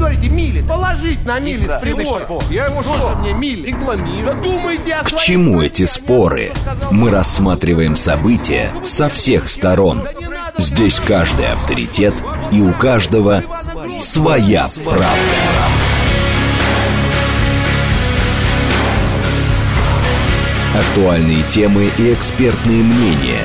говорите мили. Положить на мили с. Я ему что? мне мили? Рекламирую. Да думайте о К чему эти споры? Мы рассматриваем события со всех сторон. Здесь каждый авторитет и у каждого своя правда. Актуальные темы и экспертные мнения,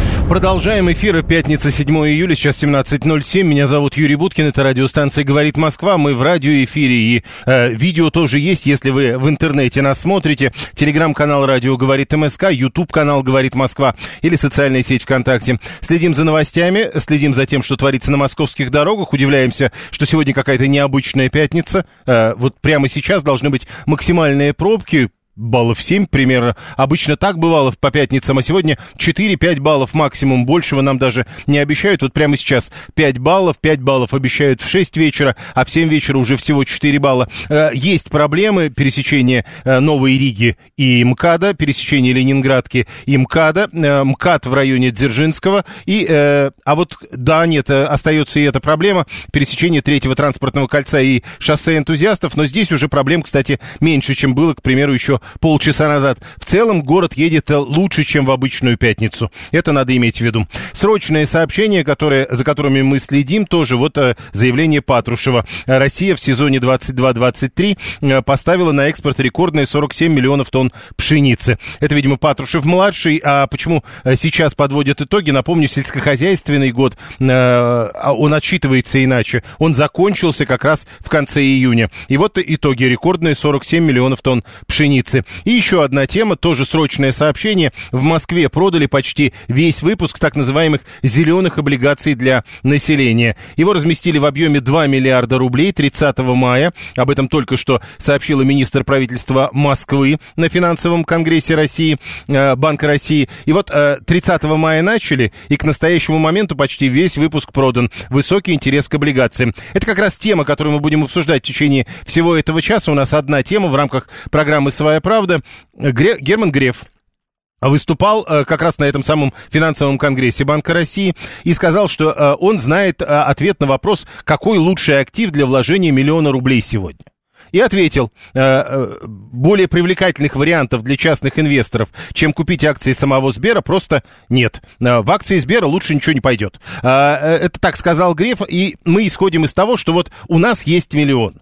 Продолжаем эфир. Пятница, 7 июля, сейчас 17.07. Меня зовут Юрий Буткин, это радиостанция «Говорит Москва». Мы в радиоэфире, и э, видео тоже есть, если вы в интернете нас смотрите. Телеграм-канал «Радио говорит МСК», Ютуб-канал «Говорит Москва» или социальная сеть ВКонтакте. Следим за новостями, следим за тем, что творится на московских дорогах. Удивляемся, что сегодня какая-то необычная пятница. Э, вот прямо сейчас должны быть максимальные пробки, баллов 7 примерно. Обычно так бывало по пятницам, а сегодня 4-5 баллов максимум. Большего нам даже не обещают. Вот прямо сейчас 5 баллов, 5 баллов обещают в 6 вечера, а в 7 вечера уже всего 4 балла. Э, Есть проблемы пересечения э, Новой Риги и МКАДа, пересечения Ленинградки и МКАДа, э, МКАД в районе Дзержинского. И, а вот, да, нет, остается и эта проблема пересечения третьего транспортного кольца и шоссе энтузиастов, но здесь уже проблем, кстати, меньше, чем было, к примеру, еще полчаса назад. В целом город едет э, лучше, чем в обычную пятницу. Это надо иметь в виду. Срочное сообщение, которое, за которыми мы следим, тоже вот э, заявление Патрушева. Россия в сезоне 22-23 э, поставила на экспорт рекордные 47 миллионов тонн пшеницы. Это, видимо, Патрушев-младший. А почему сейчас подводят итоги? Напомню, сельскохозяйственный год, а он отчитывается иначе. Он закончился как раз в конце июня. И вот итоги. Рекордные 47 миллионов тонн пшеницы. И еще одна тема, тоже срочное сообщение. В Москве продали почти весь выпуск так называемых зеленых облигаций для населения. Его разместили в объеме 2 миллиарда рублей 30 мая. Об этом только что сообщила министр правительства Москвы на финансовом конгрессе России, э, Банка России. И вот э, 30 мая начали, и к настоящему моменту почти весь выпуск продан. Высокий интерес к облигациям. Это как раз тема, которую мы будем обсуждать в течение всего этого часа. У нас одна тема в рамках программы «Своя правда». Гре- Герман Греф выступал э, как раз на этом самом финансовом конгрессе Банка России и сказал, что э, он знает э, ответ на вопрос, какой лучший актив для вложения миллиона рублей сегодня. И ответил, более привлекательных вариантов для частных инвесторов, чем купить акции самого Сбера, просто нет. В акции Сбера лучше ничего не пойдет. Это так сказал Греф, и мы исходим из того, что вот у нас есть миллион.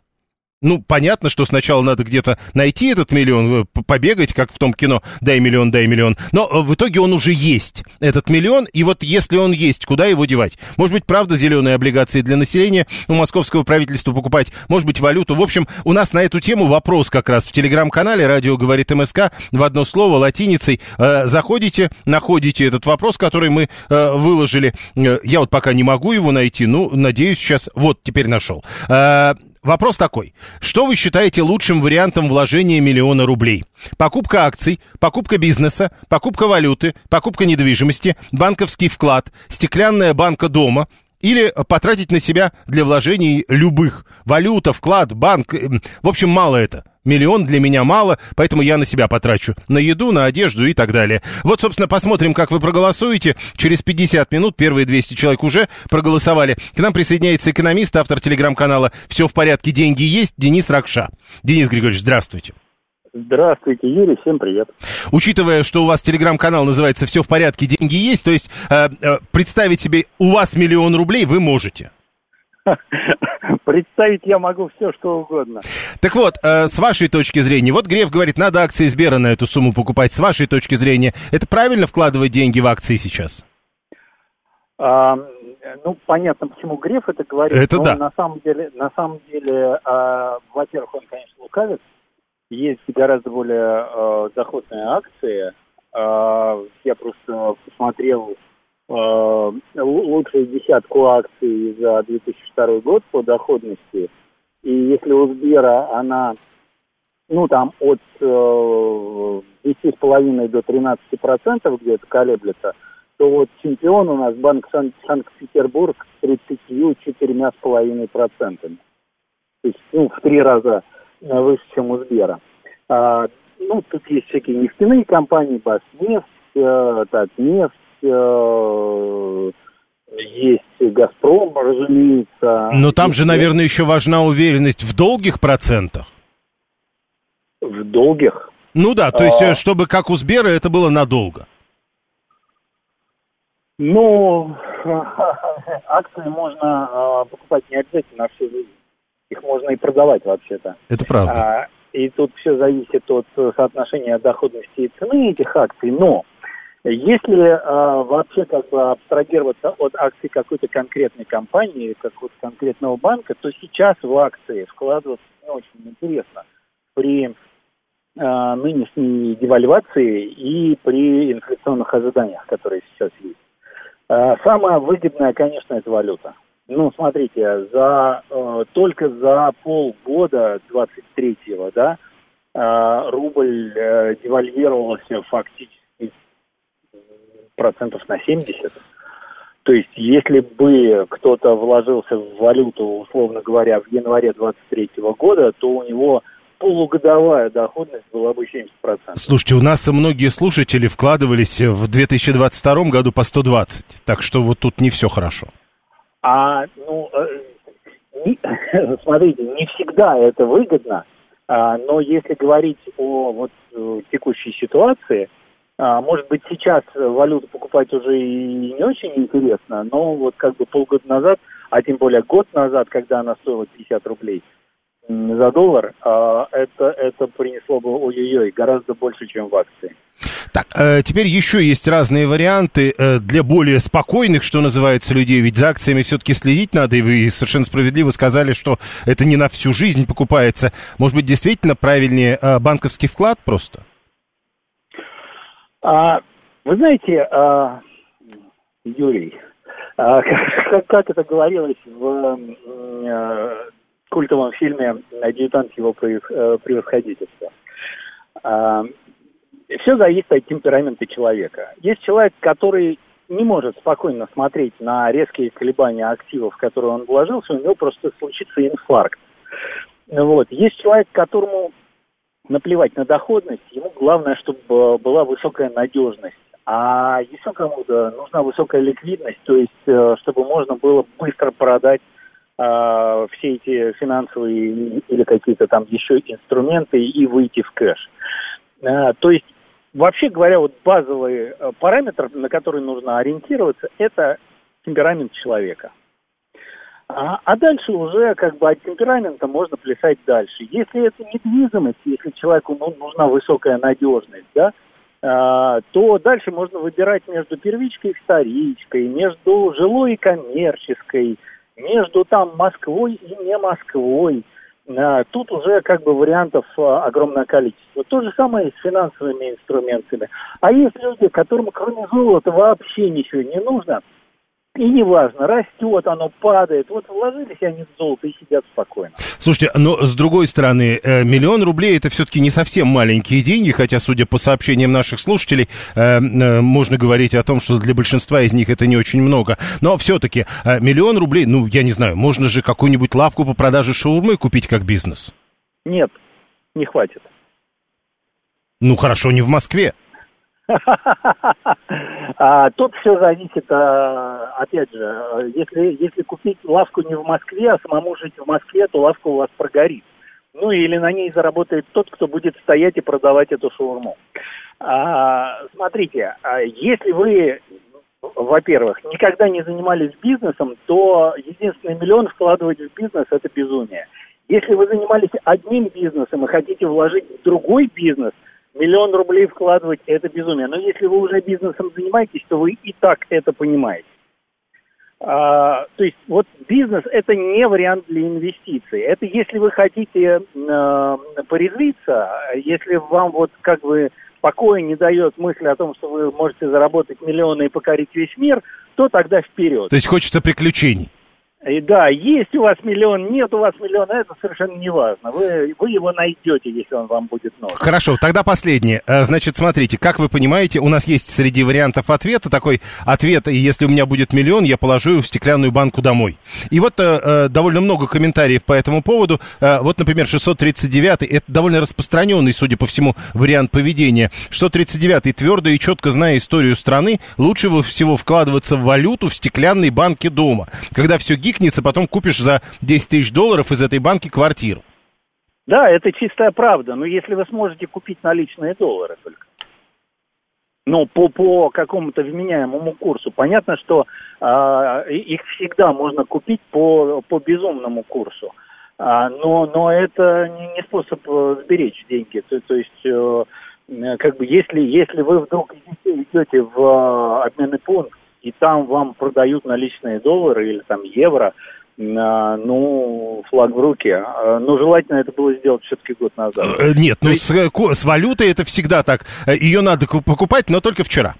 Ну, понятно, что сначала надо где-то найти этот миллион, э, побегать, как в том кино «Дай миллион, дай миллион». Но э, в итоге он уже есть, этот миллион, и вот если он есть, куда его девать? Может быть, правда, зеленые облигации для населения у московского правительства покупать, может быть, валюту. В общем, у нас на эту тему вопрос как раз в телеграм-канале «Радио говорит МСК» в одно слово латиницей. Э, заходите, находите этот вопрос, который мы выложили. Я вот пока не могу его найти, ну, надеюсь, сейчас... Вот, теперь нашел. Вопрос такой. Что вы считаете лучшим вариантом вложения миллиона рублей? Покупка акций, покупка бизнеса, покупка валюты, покупка недвижимости, банковский вклад, стеклянная банка дома или потратить на себя для вложений любых. Валюта, вклад, банк. эм, В общем, мало это. Миллион для меня мало, поэтому я на себя потрачу. На еду, на одежду и так далее. Вот, собственно, посмотрим, как вы проголосуете. Через 50 минут первые 200 человек уже проголосовали. К нам присоединяется экономист, автор телеграм-канала «Все в порядке, деньги есть» Денис Ракша. Денис Григорьевич, здравствуйте. Здравствуйте, Юрий, всем привет. Учитывая, что у вас телеграм-канал называется «Все в порядке, деньги есть», то есть э, э, представить себе, у вас миллион рублей вы можете. Представить я могу все, что угодно. Так вот, э, с вашей точки зрения, вот Греф говорит, надо акции Сбера на эту сумму покупать. С вашей точки зрения, это правильно вкладывать деньги в акции сейчас? А, ну, понятно, почему Греф это говорит. Это да. На самом деле, на самом деле, а, во-первых, он, конечно, лукавит. Есть гораздо более а, доходные акции. А, я просто посмотрел л- лучшую десятку акций за 2002 год по доходности. И если у Сбера она, ну, там, от э, 10,5 до 13 процентов где-то колеблется, то вот чемпион у нас Банк Сан- Санкт-Петербург с 34,5 процентами. То есть, ну, в три раза выше, чем у Сбера. А, ну, тут есть всякие нефтяные компании, Баснефть, э, Татнефть, э, есть Газпром, разумеется. Но там же, наверное, еще важна уверенность в долгих процентах. В долгих? Ну да, то есть, а... чтобы как у Сбера это было надолго. Ну, акции можно а, покупать не обязательно на всю жизнь. Их можно и продавать вообще-то. Это правда. А, и тут все зависит от соотношения доходности и цены этих акций. Но если а, вообще как бы абстрагироваться от акций какой-то конкретной компании, какого-то конкретного банка, то сейчас в акции вкладываться не очень интересно при а, нынешней девальвации и при инфляционных ожиданиях, которые сейчас есть. А, самая выгодная, конечно, это валюта. Ну, смотрите, за, э, только за полгода 23-го, да, э, рубль э, девальвировался фактически процентов на 70. То есть, если бы кто-то вложился в валюту, условно говоря, в январе 23 года, то у него полугодовая доходность была бы 70%. Слушайте, у нас многие слушатели вкладывались в 2022 году по 120, так что вот тут не все хорошо. А, ну, э, не, смотрите, не всегда это выгодно, а, но если говорить о вот э, текущей ситуации, а, может быть, сейчас валюту покупать уже и не очень интересно, но вот как бы полгода назад, а тем более год назад, когда она стоила 50 рублей за доллар, а, это, это принесло бы ой-ой-ой гораздо больше, чем в акции. Так, э, теперь еще есть разные варианты э, для более спокойных, что называется, людей. Ведь за акциями все-таки следить надо, и вы совершенно справедливо сказали, что это не на всю жизнь покупается. Может быть, действительно правильнее э, банковский вклад просто? А, вы знаете, а, Юрий, а, как, как это говорилось в культовом фильме «Адъютант его превосходительства», а, все зависит от темперамента человека. Есть человек, который не может спокойно смотреть на резкие колебания активов, в которые он вложился, у него просто случится инфаркт. Вот. Есть человек, которому наплевать на доходность, ему главное, чтобы была высокая надежность. А еще кому-то нужна высокая ликвидность, то есть э, чтобы можно было быстро продать э, все эти финансовые или какие-то там еще инструменты и выйти в кэш. Э, то есть Вообще говоря, вот базовый э, параметр, на который нужно ориентироваться, это темперамент человека. А, а дальше уже как бы от темперамента можно плясать дальше. Если это недвижимость, если человеку ну, нужна высокая надежность, да, а, то дальше можно выбирать между первичкой и вторичкой, между жилой и коммерческой, между там Москвой и не Москвой. А, тут уже как бы вариантов а, огромное количество. То же самое и с финансовыми инструментами. А есть люди, которым кроме золота вообще ничего не нужно, и неважно, растет оно, падает. Вот вложились они в золото и сидят спокойно. Слушайте, но с другой стороны, э, миллион рублей это все-таки не совсем маленькие деньги, хотя, судя по сообщениям наших слушателей, э, э, можно говорить о том, что для большинства из них это не очень много. Но все-таки миллион рублей, ну, я не знаю, можно же какую-нибудь лавку по продаже шаурмы купить как бизнес? Нет, не хватит. Ну, хорошо, не в Москве. А, тут все зависит, а, опять же, если, если купить лавку не в Москве, а самому жить в Москве, то лавка у вас прогорит. Ну или на ней заработает тот, кто будет стоять и продавать эту шаурму. А, смотрите, а если вы, во-первых, никогда не занимались бизнесом, то единственный миллион вкладывать в бизнес – это безумие. Если вы занимались одним бизнесом и хотите вложить в другой бизнес – миллион рублей вкладывать – это безумие. Но если вы уже бизнесом занимаетесь, то вы и так это понимаете. А, то есть вот бизнес – это не вариант для инвестиций. Это если вы хотите а, порезвиться, если вам вот как бы покоя не дает мысль о том, что вы можете заработать миллионы и покорить весь мир, то тогда вперед. То есть хочется приключений. И да, есть у вас миллион, нет у вас миллиона, это совершенно не важно. Вы, вы его найдете, если он вам будет нужен. Хорошо, тогда последнее. Э, значит, смотрите, как вы понимаете, у нас есть среди вариантов ответа такой ответ, если у меня будет миллион, я положу его в стеклянную банку домой. И вот э, э довольно много комментариев по этому поводу. Э, вот, например, 639, это довольно распространенный, судя по всему, вариант поведения. 639, твердо и четко зная историю страны, лучше всего вкладываться в валюту в стеклянной банке дома. Когда все гикнется, потом купишь за 10 тысяч долларов из этой банки квартиру. Да, это чистая правда, но если вы сможете купить наличные доллары только. Ну, по, по какому-то вменяемому курсу. Понятно, что э, их всегда можно купить по, по безумному курсу. А, но, но это не, не способ э, сберечь деньги. То, то есть, э, как бы, если, если вы вдруг идете, в э, обменный пункт, и там вам продают наличные доллары или там евро, ну, флаг в руке. А, но желательно это было сделать все-таки год назад. Э, нет, ну с, с валютой это всегда так. Э, Ее надо покупать, но только вчера.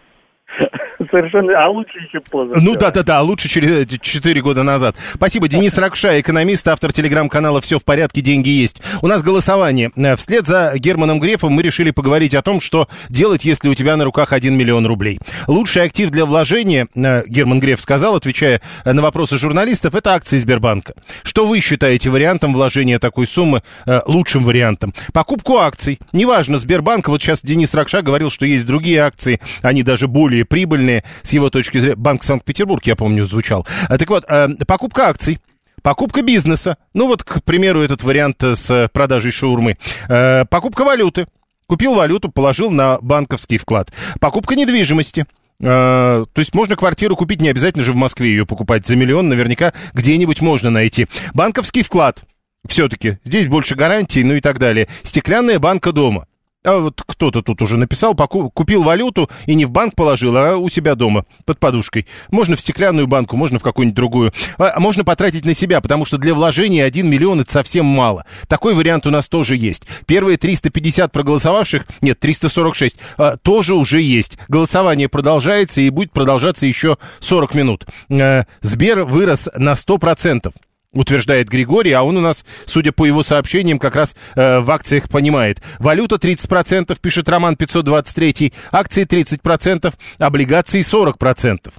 Совершенно, а лучше еще поздно. Ну да-да-да, лучше через 4 года назад. Спасибо, Денис Ракша, экономист, автор телеграм-канала «Все в порядке, деньги есть». У нас голосование. Э, вслед за Германом Грефом мы решили поговорить о том, что делать, если у тебя на руках 1 миллион рублей. Лучший актив для вложения, э, Герман Греф сказал, отвечая на вопросы журналистов, это акции Сбербанка. Что вы считаете вариантом вложения такой суммы э, лучшим вариантом? Покупку акций. Неважно, Сбербанк, вот сейчас Денис Ракша говорил, что есть другие акции, они даже более прибыльные, с его точки зрения. Банк Санкт-Петербург, я помню, звучал. А, так вот, э, покупка акций. Покупка бизнеса. Ну вот, к примеру, этот вариант с продажей шаурмы. Э, покупка валюты. Купил валюту, положил на банковский вклад. Покупка недвижимости. То есть можно квартиру купить, не обязательно же в Москве ее покупать за миллион, наверняка где-нибудь можно найти. Банковский вклад. Все-таки здесь больше гарантий, ну и так далее. Стеклянная банка дома. А вот кто-то тут уже написал, купил валюту и не в банк положил, а у себя дома, под подушкой. Можно в стеклянную банку, можно в какую-нибудь другую. А, а можно потратить на себя, потому что для вложения 1 миллион это совсем мало. Такой вариант у нас тоже есть. Первые 350 проголосовавших, нет, 346, а, тоже уже есть. Голосование продолжается и будет продолжаться еще 40 минут. А, Сбер вырос на 100% утверждает Григорий, а он у нас, судя по его сообщениям, как раз э, в акциях понимает. Валюта 30%, пишет Роман 523, акции 30%, облигации 40%.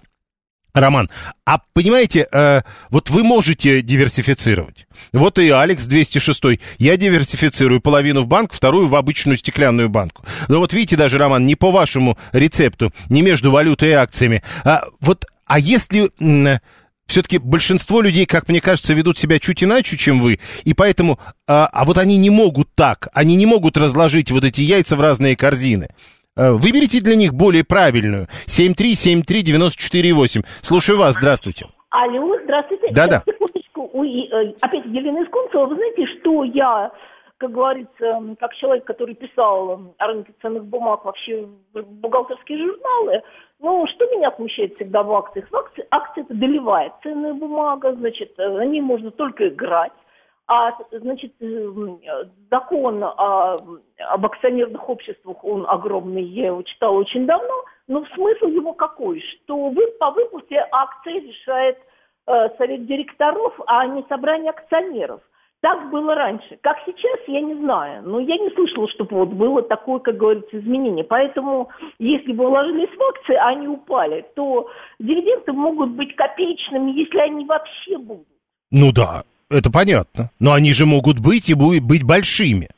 Роман, а понимаете, э, вот вы можете диверсифицировать. Вот и Алекс 206. Я диверсифицирую половину в банк, вторую в обычную стеклянную банку. Но вот видите даже, Роман, не по вашему рецепту, не между валютой и акциями. А вот, а если все-таки большинство людей, как мне кажется, ведут себя чуть иначе, чем вы, и поэтому, а, а вот они не могут так, они не могут разложить вот эти яйца в разные корзины. А, выберите для них более правильную. 7373948. Слушаю вас, здравствуйте. Алло, здравствуйте. Да-да. Секундочку. Э, опять Елена Искунцева. Вы знаете, что я как говорится, как человек, который писал о рынке ценных бумаг вообще в бухгалтерские журналы, ну, что меня смущает всегда в акциях? В акции, акции это долевая ценная бумага, значит, на ней можно только играть. А, значит, закон о, об акционерных обществах, он огромный, я его читала очень давно, но смысл его какой? Что вы, по выпуске акций решает э, совет директоров, а не собрание акционеров. Так было раньше. Как сейчас, я не знаю. Но я не слышала, чтобы вот было такое, как говорится, изменение. Поэтому, если бы вложились в акции, а они упали, то дивиденды могут быть копеечными, если они вообще будут. Ну да, это понятно. Но они же могут быть и быть большими.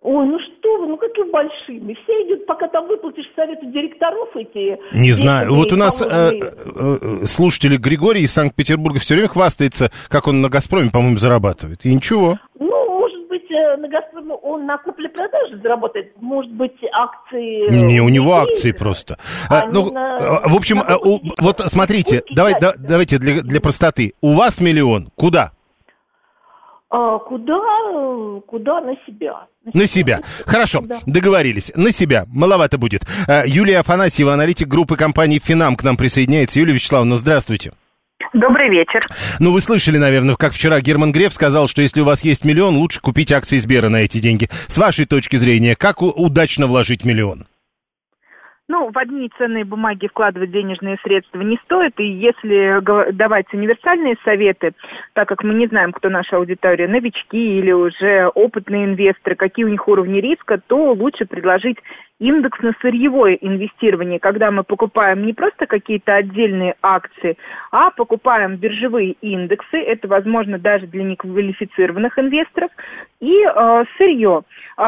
Ой, ну что вы, ну какие большими? Все идут, пока там выплатишь совету директоров эти... Не знаю, вот у нас э, э, слушатель Григорий из Санкт-Петербурга все время хвастается, как он на «Газпроме», по-моему, зарабатывает. И ничего. Ну, может быть, э, на «Газпроме» он на купле-продаже заработает, может быть, акции... Не, у него акции просто. А, ну, на... Э, в общем, у, вот смотрите, давай, да, давайте для, для простоты. У вас миллион, куда? А, куда, куда на себя. На себя. Хорошо, да. договорились. На себя. Маловато будет. А, Юлия Афанасьева, аналитик группы компании «Финам» к нам присоединяется. Юлия Вячеславовна, здравствуйте. Добрый вечер. Ну, вы слышали, наверное, как вчера Герман Греф сказал, что если у вас есть миллион, лучше купить акции Сбера на эти деньги. С вашей точки зрения, как удачно вложить миллион? Ну, в одни ценные бумаги вкладывать денежные средства не стоит, и если давать универсальные советы, так как мы не знаем, кто наша аудитория, новички или уже опытные инвесторы, какие у них уровни риска, то лучше предложить индексно-сырьевое инвестирование, когда мы покупаем не просто какие-то отдельные акции, а покупаем биржевые индексы, это возможно даже для неквалифицированных инвесторов, и э, сырье. Э,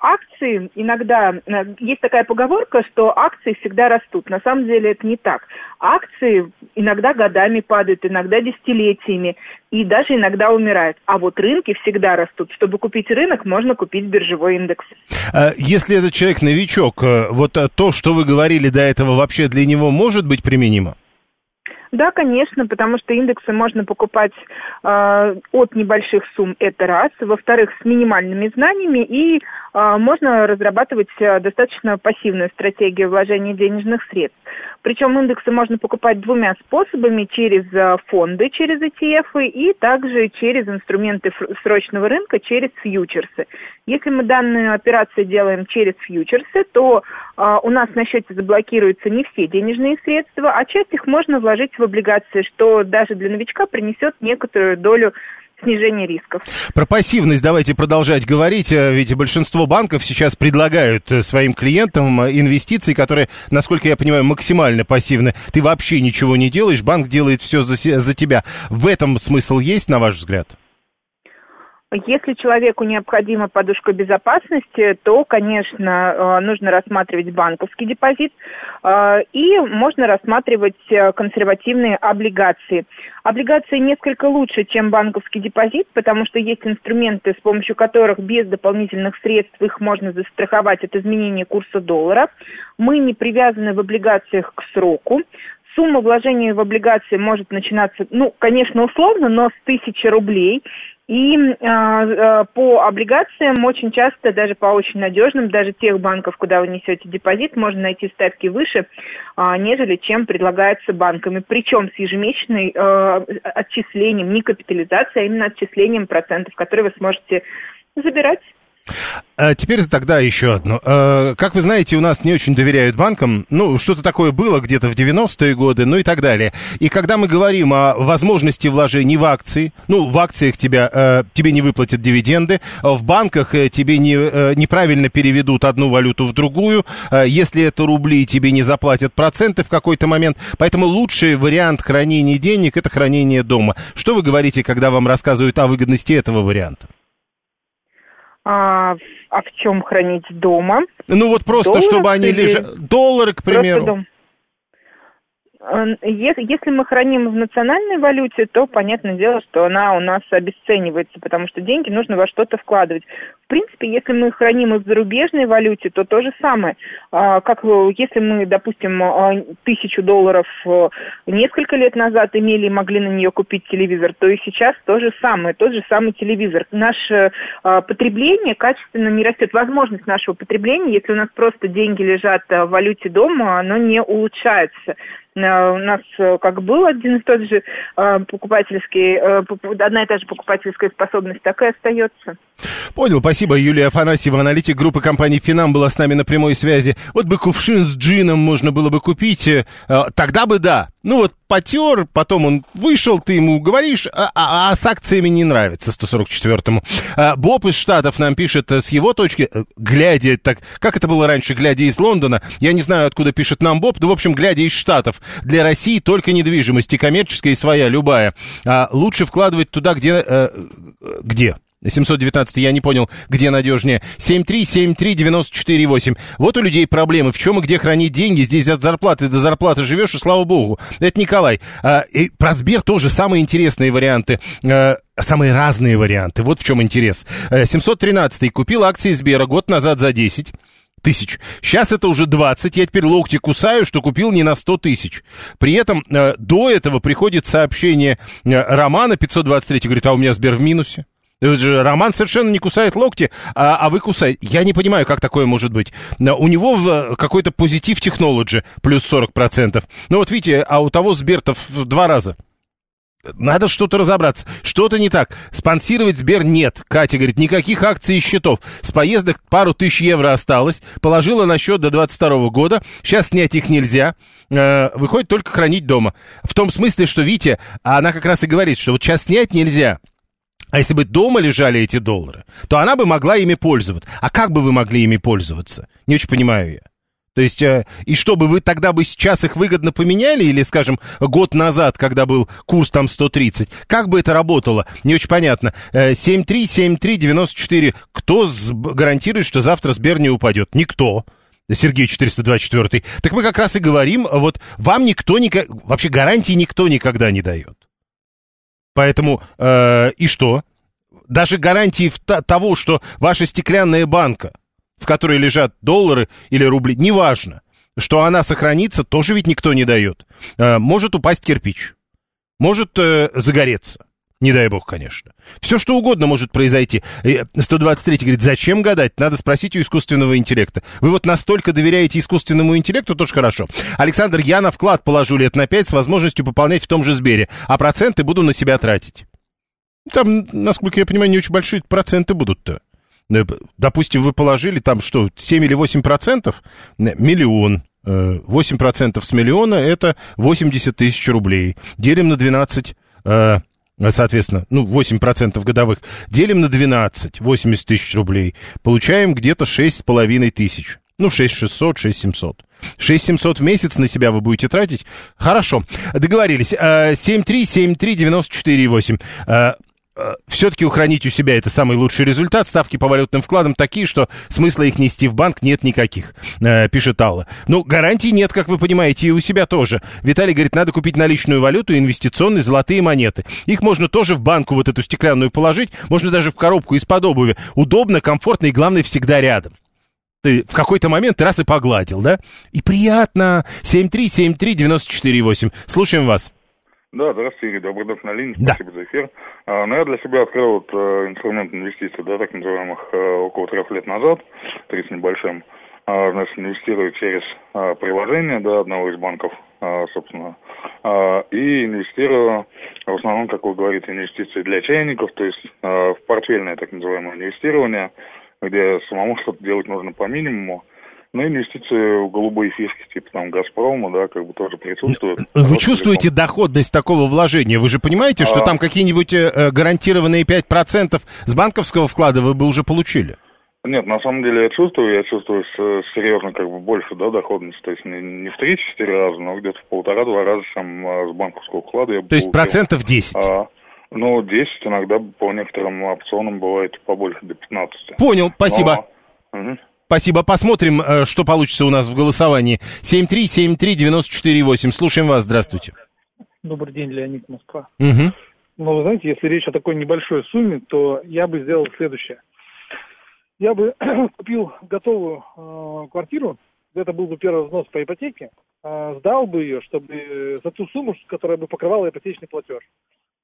акции иногда, э, есть такая поговорка, что акции всегда растут. На самом деле это не так. Акции иногда годами падают, иногда десятилетиями, и даже иногда умирают. А вот рынки всегда растут. Чтобы купить рынок, можно купить биржевой индекс. А если этот человек новичок, э, вот э, то, что вы говорили до этого, вообще для него может быть применимо? Да, конечно, потому что индексы можно покупать э, от небольших сумм, это раз. Во-вторых, с минимальными знаниями и э, можно разрабатывать э, достаточно пассивную стратегию вложения денежных средств. Причем индексы можно покупать двумя способами, через э, фонды, через ETF и также через инструменты срочного рынка, через фьючерсы. Если мы данную операцию делаем через фьючерсы, то у нас на счете заблокируются не все денежные средства, а часть их можно вложить в облигации, что даже для новичка принесет некоторую долю снижения рисков. Про пассивность давайте продолжать говорить, э, ведь большинство банков сейчас предлагают э, своим клиентам э, инвестиции, которые, насколько я понимаю, максимально пассивны. Ты вообще ничего не делаешь, банк делает все за, за тебя. В этом смысл есть, на ваш взгляд? Если человеку необходима подушка безопасности, то, конечно, э, нужно рассматривать банковский депозит э, и можно рассматривать э, консервативные облигации. Облигации несколько лучше, чем банковский депозит, потому что есть инструменты, с помощью которых без дополнительных средств их можно застраховать от изменения курса доллара. Мы не привязаны в облигациях к сроку. Сумма вложения в облигации может начинаться, ну, конечно, условно, но с тысячи рублей. И э, э, по облигациям очень часто, даже по очень надежным, даже тех банков, куда вы несете депозит, можно найти ставки выше, э, нежели чем предлагается банками. Причем с ежемесячной э, отчислением, не капитализацией, а именно отчислением процентов, которые вы сможете забирать а теперь тогда еще одно. А, как вы знаете, у нас не очень доверяют банкам. Ну, что-то такое было где-то в 90-е годы, ну и так далее. И когда мы говорим о возможности вложений в акции, ну, в акциях тебя, э, тебе не выплатят дивиденды, в банках э, тебе не, э, неправильно переведут одну валюту в другую, если это рубли, тебе не заплатят проценты в какой-то момент. Поэтому лучший вариант хранения денег – это хранение дома. Что вы говорите, когда вам рассказывают о выгодности этого варианта? А, а в чем хранить дома? Ну вот просто, Долларов чтобы они лежали... Доллары, к примеру. Если, мы храним в национальной валюте, то понятное дело, что она у нас обесценивается, потому что деньги нужно во что-то вкладывать. В принципе, если мы храним их в зарубежной валюте, то то же самое. А, как э, если мы, допустим, а, тысячу долларов э, несколько лет назад имели и могли на нее купить телевизор, то и сейчас то же самое, тот же самый телевизор. Наше а, потребление качественно не растет. Возможность нашего потребления, если у нас просто деньги лежат в валюте дома, оно не улучшается. Э, у нас э, как был один и тот же э, покупательский, одна и та же покупательская способность, так и остается. Понял, спасибо. Юлия Афанасьева, аналитик группы компании «Финам» была с нами на прямой связи. Вот бы кувшин с джином можно было бы купить, тогда бы да. Ну вот потер, потом он вышел, ты ему говоришь, а, а, а с акциями не нравится 144-му. А, Боб из Штатов нам пишет с его точки, глядя так, как это было раньше, глядя из Лондона, я не знаю, откуда пишет нам Боб, но, в общем, глядя из Штатов, для России только недвижимость, и коммерческая, и своя, любая. А лучше вкладывать туда, где... Э, где? 719, я не понял, где надежнее. 7373948. Вот у людей проблемы. В чем и где хранить деньги? Здесь от зарплаты до зарплаты живешь, и слава богу. Это Николай. А, и про Сбер тоже самые интересные варианты. А, самые разные варианты. Вот в чем интерес. 713 купил акции Сбера год назад за 10 тысяч. Сейчас это уже 20, я теперь локти кусаю, что купил не на 100 тысяч. При этом э, до этого приходит сообщение э, Романа 523, говорит, а у меня Сбер в минусе. Роман совершенно не кусает локти, а, а вы кусаете. Я не понимаю, как такое может быть. У него в какой-то позитив технологии плюс 40%. Ну вот видите, а у того Сбертов в два раза. надо что-то разобраться. Что-то не так. Спонсировать Сбер нет. Катя говорит, никаких акций и счетов. С поездок пару тысяч евро осталось. Положила на счет до 22 года. Сейчас снять их нельзя. Э, выходит только хранить дома. В том смысле, что Витя, она как раз и говорит, что вот сейчас снять нельзя. А если бы дома лежали эти доллары, то она бы могла ими пользоваться. А как бы вы могли ими пользоваться? Не очень понимаю я. То есть, э, и чтобы вы тогда бы сейчас их выгодно поменяли, или, скажем, год назад, когда был курс там 130, как бы это работало? Не очень понятно. Э, 7-3, 7-3, 94. Кто гарантирует, что завтра Сбер не упадет? Никто. Сергей 424. Так мы как раз и говорим, вот вам никто, никак, вообще гарантии никто никогда не дает. Поэтому, э, и что? Даже гарантии того, что ваша стеклянная банка в которой лежат доллары или рубли, неважно, что она сохранится, тоже ведь никто не дает. Э, может упасть кирпич, может э, загореться. Не дай бог, конечно. Все, что угодно может произойти. 123 э, говорит, зачем гадать? Надо спросить у искусственного интеллекта. Вы вот настолько доверяете искусственному интеллекту, тоже хорошо. Александр, я на вклад положу лет на 5 с возможностью пополнять в том же Сбере, а проценты буду на себя тратить. Там, насколько я понимаю, не очень большие проценты будут-то. Э, допустим, вы положили там что, 7 или 8 процентов, миллион, 8 э, процентов с миллиона это 80 тысяч рублей. Делим на 12, э, соответственно, ну, 8 процентов годовых. Делим на 12, 80 тысяч рублей. Получаем где-то 6,5 тысяч. Ну, 6600, 6700. 6700 в месяц на себя вы будете тратить. Хорошо, договорились. 7373948. Все-таки ухранить у себя это самый лучший результат. Ставки по валютным вкладам такие, что смысла их нести в банк нет никаких, э, пишет Алла. Ну, гарантий нет, как вы понимаете, и у себя тоже. Виталий говорит, надо купить наличную валюту, инвестиционные золотые монеты. Их можно тоже в банку вот эту стеклянную положить, можно даже в коробку из-под обуви. Удобно, комфортно и, главное, всегда рядом ты в какой-то момент раз и погладил, да? И приятно. 7373948. Слушаем вас. Да, здравствуйте, Игорь Добродов на линии, да. спасибо за эфир. А, ну, я для себя открыл вот, э, инструмент инвестиций, да, так называемых, э, около трех лет назад, три с небольшим. А, значит, инвестирую через а, приложение, да, одного из банков, а, собственно, а, и инвестирую, в основном, как вы говорите, инвестиции для чайников, то есть а, в портфельное так называемое инвестирование, где самому что-то делать нужно по минимуму, ну, инвестиции в голубые фишки, типа там Газпрома, да, как бы тоже присутствуют. Вы чувствуете доходность такого вложения? Вы же понимаете, что а... там какие-нибудь э, гарантированные 5% с банковского вклада вы бы уже получили? Нет, на самом деле я чувствую, я чувствую серьезно как бы больше, да, доходность, то есть не, не в 3-4 раза, но где-то в полтора-два раза чем с банковского вклада я То есть процентов 10? А, ну, 10 иногда по некоторым опционам бывает побольше, до 15. Понял, спасибо. Но... Угу. Спасибо. Посмотрим, э, что получится у нас в голосовании. 7373948. Слушаем вас. Здравствуйте. Добрый день, Леонид Москва. Угу. Ну, вы знаете, если речь о такой небольшой сумме, то я бы сделал следующее. Я бы купил готовую э, квартиру, это был бы первый взнос по ипотеке, э, сдал бы ее, чтобы за ту сумму, которая бы покрывала ипотечный платеж.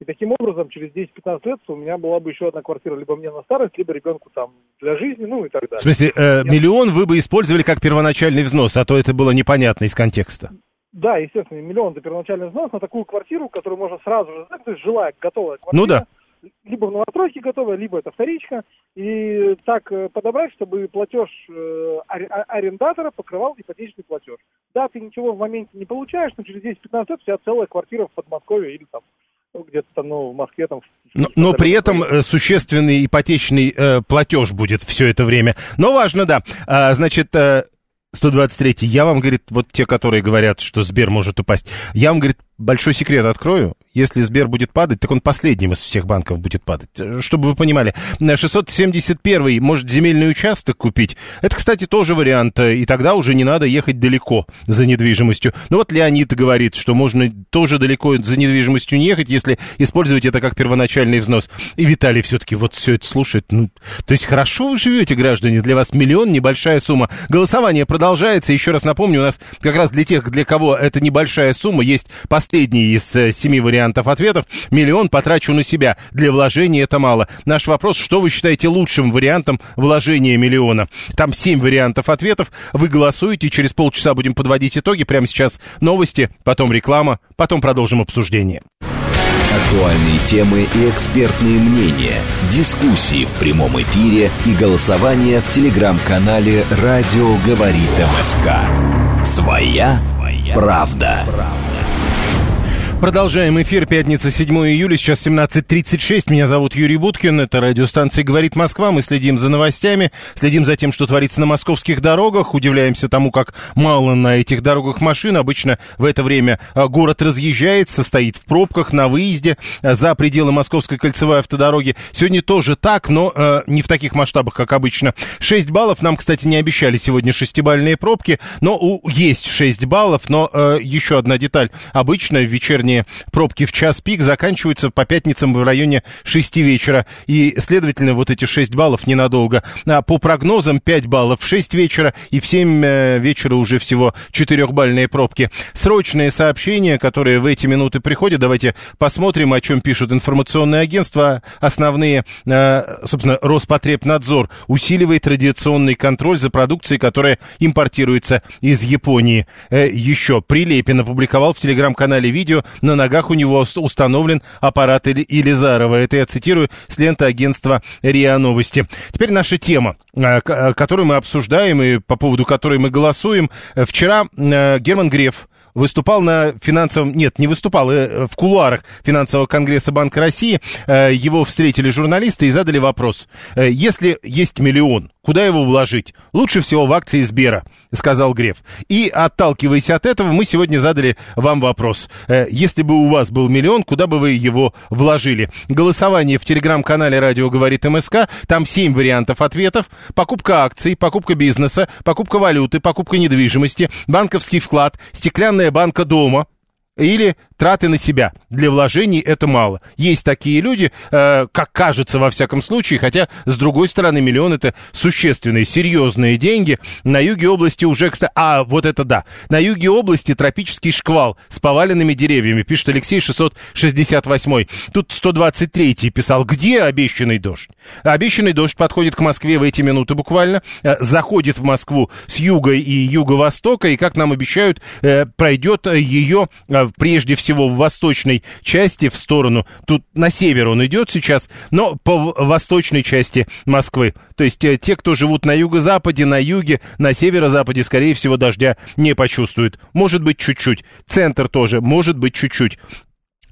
И таким образом, через 10-15 лет у меня была бы еще одна квартира либо мне на старость, либо ребенку там для жизни, ну и так далее. В смысле, э, миллион вы бы использовали как первоначальный взнос, а то это было непонятно из контекста. Да, естественно, миллион за первоначальный взнос на такую квартиру, которую можно сразу же, то есть жилая, готовая квартира. Ну да. Либо в новостройке готовая, либо это вторичка. И так э, подобрать, чтобы платеж э, арендатора покрывал ипотечный платеж. Да, ты ничего в моменте не получаешь, но через 10-15 лет у тебя целая квартира в Подмосковье или там ну, где-то там, ну, в Москве там... Но, но при этом э, существенный ипотечный э, платеж будет все это время. Но важно, да. А, значит, э, 123 я вам, говорит, вот те, которые говорят, что Сбер может упасть, я вам, говорит, большой секрет открою. Если Сбер будет падать, так он последним из всех банков будет падать. Чтобы вы понимали, 671 может земельный участок купить. Это, кстати, тоже вариант. И тогда уже не надо ехать далеко за недвижимостью. Ну вот Леонид говорит, что можно тоже далеко за недвижимостью не ехать, если использовать это как первоначальный взнос. И Виталий все-таки вот все это слушает. Ну, то есть хорошо вы живете, граждане. Для вас миллион небольшая сумма. Голосование продолжается. Еще раз напомню, у нас как раз для тех, для кого это небольшая сумма, есть последний из э, семи вариантов ответов. Миллион потрачу на себя. Для вложения это мало. Наш вопрос, что вы считаете лучшим вариантом вложения миллиона? Там семь вариантов ответов. Вы голосуете, через полчаса будем подводить итоги. Прямо сейчас новости, потом реклама, потом продолжим обсуждение. Актуальные темы и экспертные мнения, дискуссии в прямом эфире и голосование в телеграм-канале «Радио говорит МСК». Своя, правда. правда. Продолжаем эфир. Пятница, 7 июля, сейчас 17.36. Меня зовут Юрий Буткин. Это радиостанция «Говорит Москва». Мы следим за новостями, следим за тем, что творится на московских дорогах. Удивляемся тому, как мало на этих дорогах машин. Обычно в это время а, город разъезжается, стоит в пробках на выезде а, за пределы Московской кольцевой автодороги. Сегодня тоже так, но э, не в таких масштабах, как обычно. 6 баллов. Нам, кстати, не обещали сегодня шестибальные пробки, но у, есть 6 баллов. Но э, еще одна деталь. Обычно в вечернем вечерние пробки в час пик заканчиваются по пятницам в районе 6 вечера. И, следовательно, вот эти 6 баллов ненадолго. А по прогнозам 5 баллов в 6 вечера и в 7 э, вечера уже всего 4-бальные пробки. Срочные сообщения, которые в эти минуты приходят. Давайте посмотрим, о чем пишут информационные агентства. Основные, э, собственно, Роспотребнадзор усиливает традиционный контроль за продукцией, которая импортируется из Японии. Э, еще Прилепин опубликовал в телеграм-канале видео, на ногах у него установлен аппарат Илизарова. Это я цитирую с ленты агентства РИА Новости. Теперь наша тема, э, э, которую мы обсуждаем и по поводу которой мы голосуем. Вчера э, Герман Греф выступал на финансовом... Нет, не выступал, в кулуарах финансового конгресса Банка России. Его встретили журналисты и задали вопрос. Если есть миллион, Куда его вложить? Лучше всего в акции Сбера, сказал Греф. И, отталкиваясь от этого, мы сегодня задали вам вопрос. Э, если бы у вас был миллион, куда бы вы его вложили? Голосование в телеграм-канале «Радио говорит МСК». Там семь вариантов ответов. Покупка акций, покупка бизнеса, покупка валюты, покупка недвижимости, банковский вклад, стеклянная банка дома, или траты на себя. Для вложений это мало. Есть такие люди, э, как кажется во всяком случае, хотя, с другой стороны, миллион это существенные, серьезные деньги. На юге области уже, кстати... А, вот это да. На юге области тропический шквал с поваленными деревьями, пишет Алексей 668. Тут 123 писал, где обещанный дождь? Обещанный дождь подходит к Москве в эти минуты буквально, э, заходит в Москву с юга и юго-востока, и, как нам обещают, э, пройдет ее э, прежде всего в восточной части, в сторону, тут на север он идет сейчас, но по восточной части Москвы. То есть э, те, кто живут на юго-западе, на юге, на северо-западе, скорее всего, дождя не почувствуют. Может быть, чуть-чуть. Центр тоже, может быть, чуть-чуть.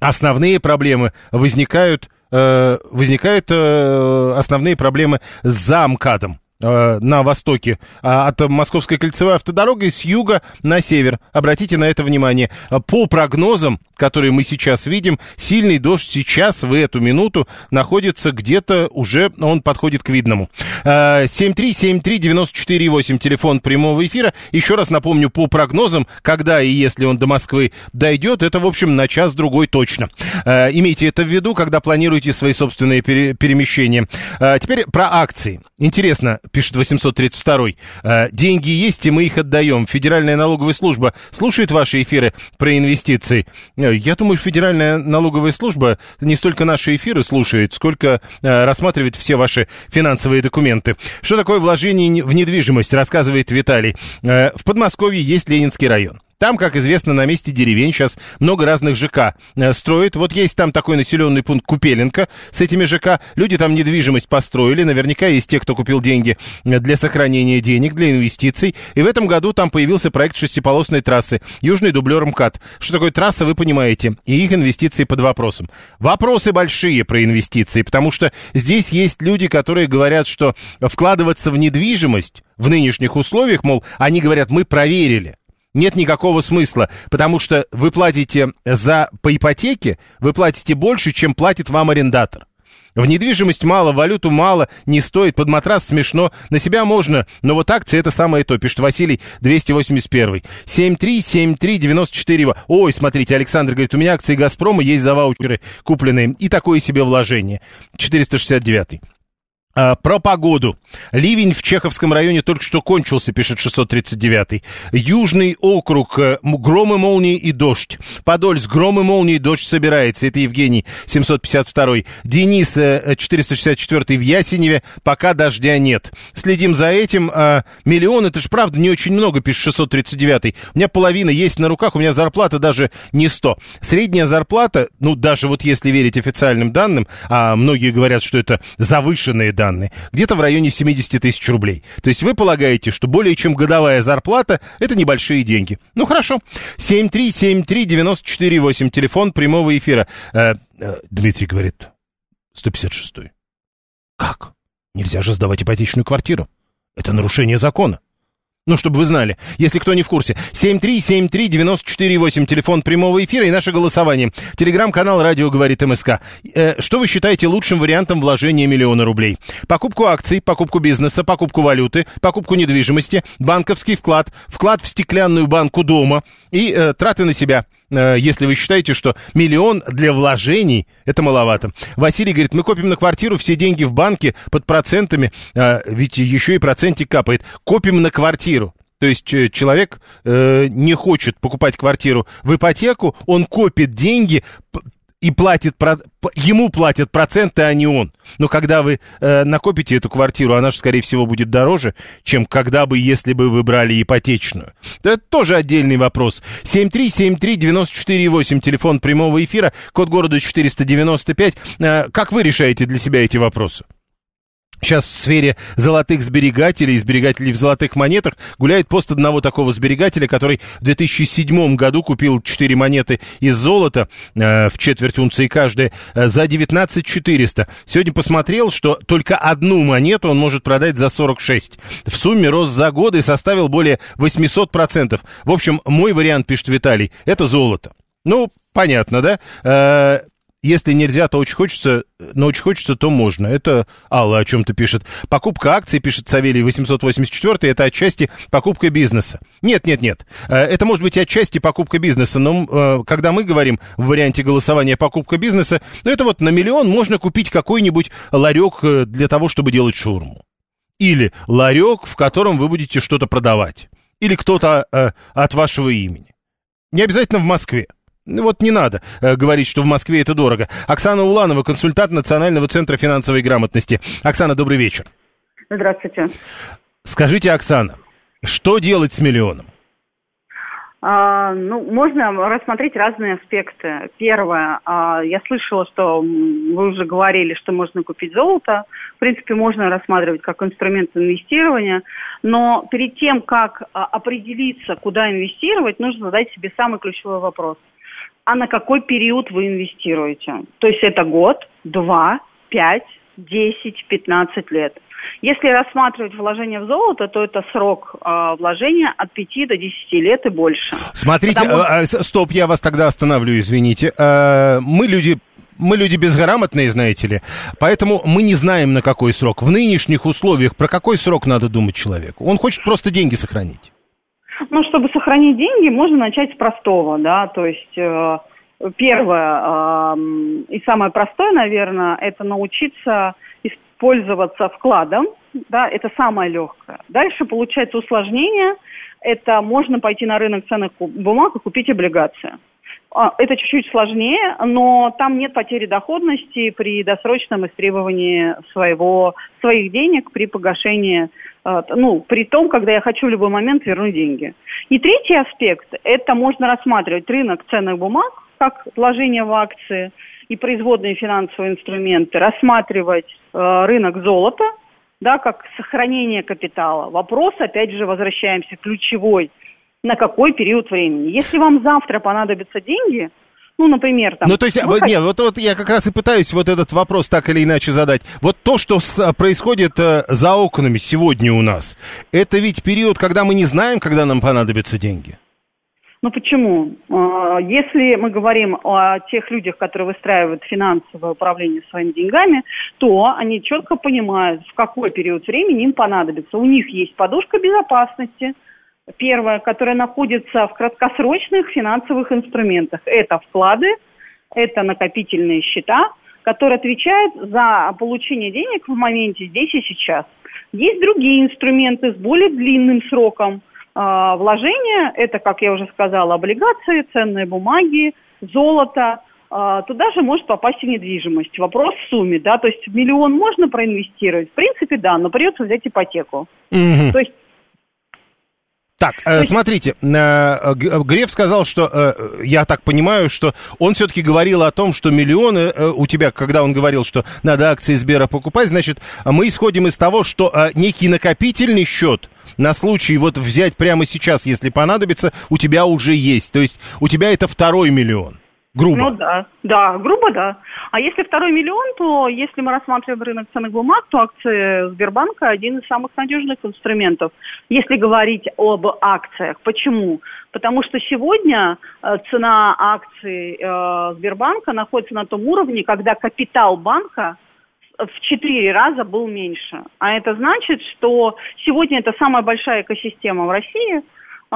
Основные проблемы возникают, э, возникают э, основные проблемы за МКАДом. Э, на востоке а, от Московской кольцевой автодороги с юга на север. Обратите на это внимание. По прогнозам, которые мы сейчас видим, сильный дождь сейчас, в эту минуту, находится где-то уже, он подходит к видному. 7373948, э, телефон прямого эфира. Еще раз напомню, по прогнозам, когда и если он до Москвы дойдет, это, в общем, на час-другой точно. Э, имейте это в виду, когда планируете свои собственные перемещения. Теперь про акции. Интересно, пишет 832 э, деньги есть, и мы их отдаем. Федеральная налоговая служба слушает ваши эфиры про инвестиции. Э, я думаю, Федеральная налоговая служба не столько наши эфиры слушает, сколько э, рассматривает все ваши финансовые документы. Что такое вложение в недвижимость, рассказывает Виталий. В Подмосковье есть Ленинский район. Там, как известно, на месте деревень сейчас много разных ЖК э, строят. Вот есть там такой населенный пункт Купеленко с этими ЖК. Люди там недвижимость построили. Наверняка есть те, кто купил деньги э, для сохранения денег, для инвестиций. И в этом году там появился проект шестиполосной трассы Южный дублер МКАД. Что такое трасса, вы понимаете. И их инвестиции под вопросом. Вопросы большие про инвестиции, потому что здесь есть люди, которые говорят, что вкладываться в недвижимость в нынешних условиях, мол, они говорят, мы проверили нет никакого смысла, потому что вы платите за по ипотеке, вы платите больше, чем платит вам арендатор. В недвижимость мало, валюту мало, не стоит, под матрас смешно, на себя можно, но вот акции это самое то, пишет Василий 281. 7373948. Ой, смотрите, Александр говорит, у меня акции Газпрома есть за ваучеры купленные, и такое себе вложение. 469. А, про погоду. Ливень в Чеховском районе только что кончился, пишет 639-й. Южный округ, э, громы, молнии и дождь. Подольск, громы, молнии и дождь собирается. Это Евгений, 752-й. Денис, 464-й в Ясеневе. Пока дождя нет. Следим за этим. Миллион, это ж правда не очень много, пишет 639-й. У меня половина есть на руках, у меня зарплата даже не 100. Средняя зарплата, ну даже вот если верить официальным данным, а многие говорят, что это завышенные данные, данные, где-то в районе 70 тысяч рублей. То есть вы полагаете, что более чем годовая зарплата – это небольшие деньги. Ну, хорошо. 7373948, телефон прямого эфира. Э, э, Дмитрий говорит, 156 Как? Нельзя же сдавать ипотечную квартиру. Это нарушение закона. Ну, чтобы вы знали, если кто не в курсе. 7373948, телефон прямого эфира и наше голосование. Телеграм-канал «Радио говорит МСК». Э, что вы считаете лучшим вариантом вложения миллиона рублей? Покупку акций, покупку бизнеса, покупку валюты, покупку недвижимости, банковский вклад, вклад в стеклянную банку дома и э, траты на себя – если вы считаете, что миллион для вложений это маловато. Василий говорит, мы копим на квартиру все деньги в банке под процентами, э, ведь еще и процентик капает. Копим на квартиру. То есть э, человек э, не хочет покупать квартиру в ипотеку, он копит деньги и платит, ему платят проценты, а не он. Но когда вы э, накопите эту квартиру, она же, скорее всего, будет дороже, чем когда бы, если бы вы брали ипотечную. Это тоже отдельный вопрос. 7373948, телефон прямого эфира, код города 495. Э, как вы решаете для себя эти вопросы? Сейчас в сфере золотых сберегателей, сберегателей в золотых монетах, гуляет пост одного такого сберегателя, который в 2007 году купил 4 монеты из золота э, в четверть унции каждая э, за 19 400. Сегодня посмотрел, что только одну монету он может продать за 46. В сумме рост за годы составил более 800%. В общем, мой вариант, пишет Виталий, это золото. Ну, понятно, да? Э, если нельзя, то очень хочется, но очень хочется, то можно. Это Алла о чем-то пишет. Покупка акций, пишет Савелий 884, это отчасти покупка бизнеса. Нет, нет, нет. Э, это может быть отчасти покупка бизнеса, но э, когда мы говорим в варианте голосования покупка бизнеса, ну это вот на миллион можно купить какой-нибудь ларек э, для того, чтобы делать шурму. Или ларек, в котором вы будете что-то продавать. Или кто-то от вашего имени. Не обязательно в Москве. Ну вот не надо э, говорить, что в Москве это дорого. Оксана Уланова, консультант Национального центра финансовой грамотности. Оксана, добрый вечер. Здравствуйте. Скажите, Оксана, что делать с миллионом? А, ну, можно рассмотреть разные аспекты. Первое, а, я слышала, что вы уже говорили, что можно купить золото. В принципе, можно рассматривать как инструмент инвестирования. Но перед тем, как а, определиться, куда инвестировать, нужно задать себе самый ключевой вопрос – а на какой период вы инвестируете. То есть это год, два, пять, десять, пятнадцать лет. Если рассматривать вложение в золото, то это срок э, вложения от 5 до 10 лет и больше. Смотрите, Потому... э, стоп, я вас тогда остановлю, извините. Э, мы люди мы люди безграмотные, знаете ли, поэтому мы не знаем, на какой срок. В нынешних условиях про какой срок надо думать человеку? Он хочет просто деньги сохранить. Ну, чтобы сохранить деньги, можно начать с простого, да, то есть э, первое и самое простое, наверное, это научиться использоваться вкладом, да, это самое легкое. Дальше получается усложнение, это можно пойти на рынок ценных бумаг и купить облигации. А, это чуть-чуть сложнее, но там нет потери доходности при досрочном истребовании своего, своих денег при погашении, а, ну, при том, когда я хочу в любой момент вернуть деньги. И третий аспект – это можно рассматривать рынок ценных бумаг, как вложение в акции и производные финансовые инструменты, рассматривать э, рынок золота, да, как сохранение капитала. Вопрос, опять же, возвращаемся, ключевой – на какой период времени. Если вам завтра понадобятся деньги, ну, например, там... Ну, то есть, вы... нет, вот, вот я как раз и пытаюсь вот этот вопрос так или иначе задать. Вот то, что с, происходит э, за окнами сегодня у нас, это ведь период, когда мы не знаем, когда нам понадобятся деньги. Ну почему? А, если мы говорим о тех людях, которые выстраивают финансовое управление своими деньгами, то они четко понимают, в какой период времени им понадобится. У них есть подушка безопасности, Первое, которое находится в краткосрочных финансовых инструментах. Это вклады, это накопительные счета, который отвечает за получение денег в моменте здесь и сейчас. Есть другие инструменты с более длинным сроком э, вложения. Это, как я уже сказала, облигации, ценные бумаги, золото. Э, туда же может попасть и недвижимость. Вопрос в сумме, да, то есть миллион можно проинвестировать, в принципе, да, но придется взять ипотеку. Мгм. То есть Так, э, смотрите, э, э, Г- Греф сказал, что, э, я так понимаю, что он все-таки говорил о том, что миллионы э, у тебя, когда он говорил, что надо акции Сбера покупать, значит, мы исходим из того, что э, некий накопительный счет на случай вот взять прямо сейчас, если понадобится, у тебя уже есть. То есть у тебя это второй миллион. Грубо. Ну да, да, грубо да. А если второй миллион, то если мы рассматриваем рынок ценных бумаг, то акции Сбербанка один из самых надежных инструментов, если говорить об акциях. Почему? Потому что сегодня э, цена акций э, Сбербанка находится на том уровне, когда капитал банка в четыре раза был меньше. А это значит, что сегодня это самая большая экосистема в России.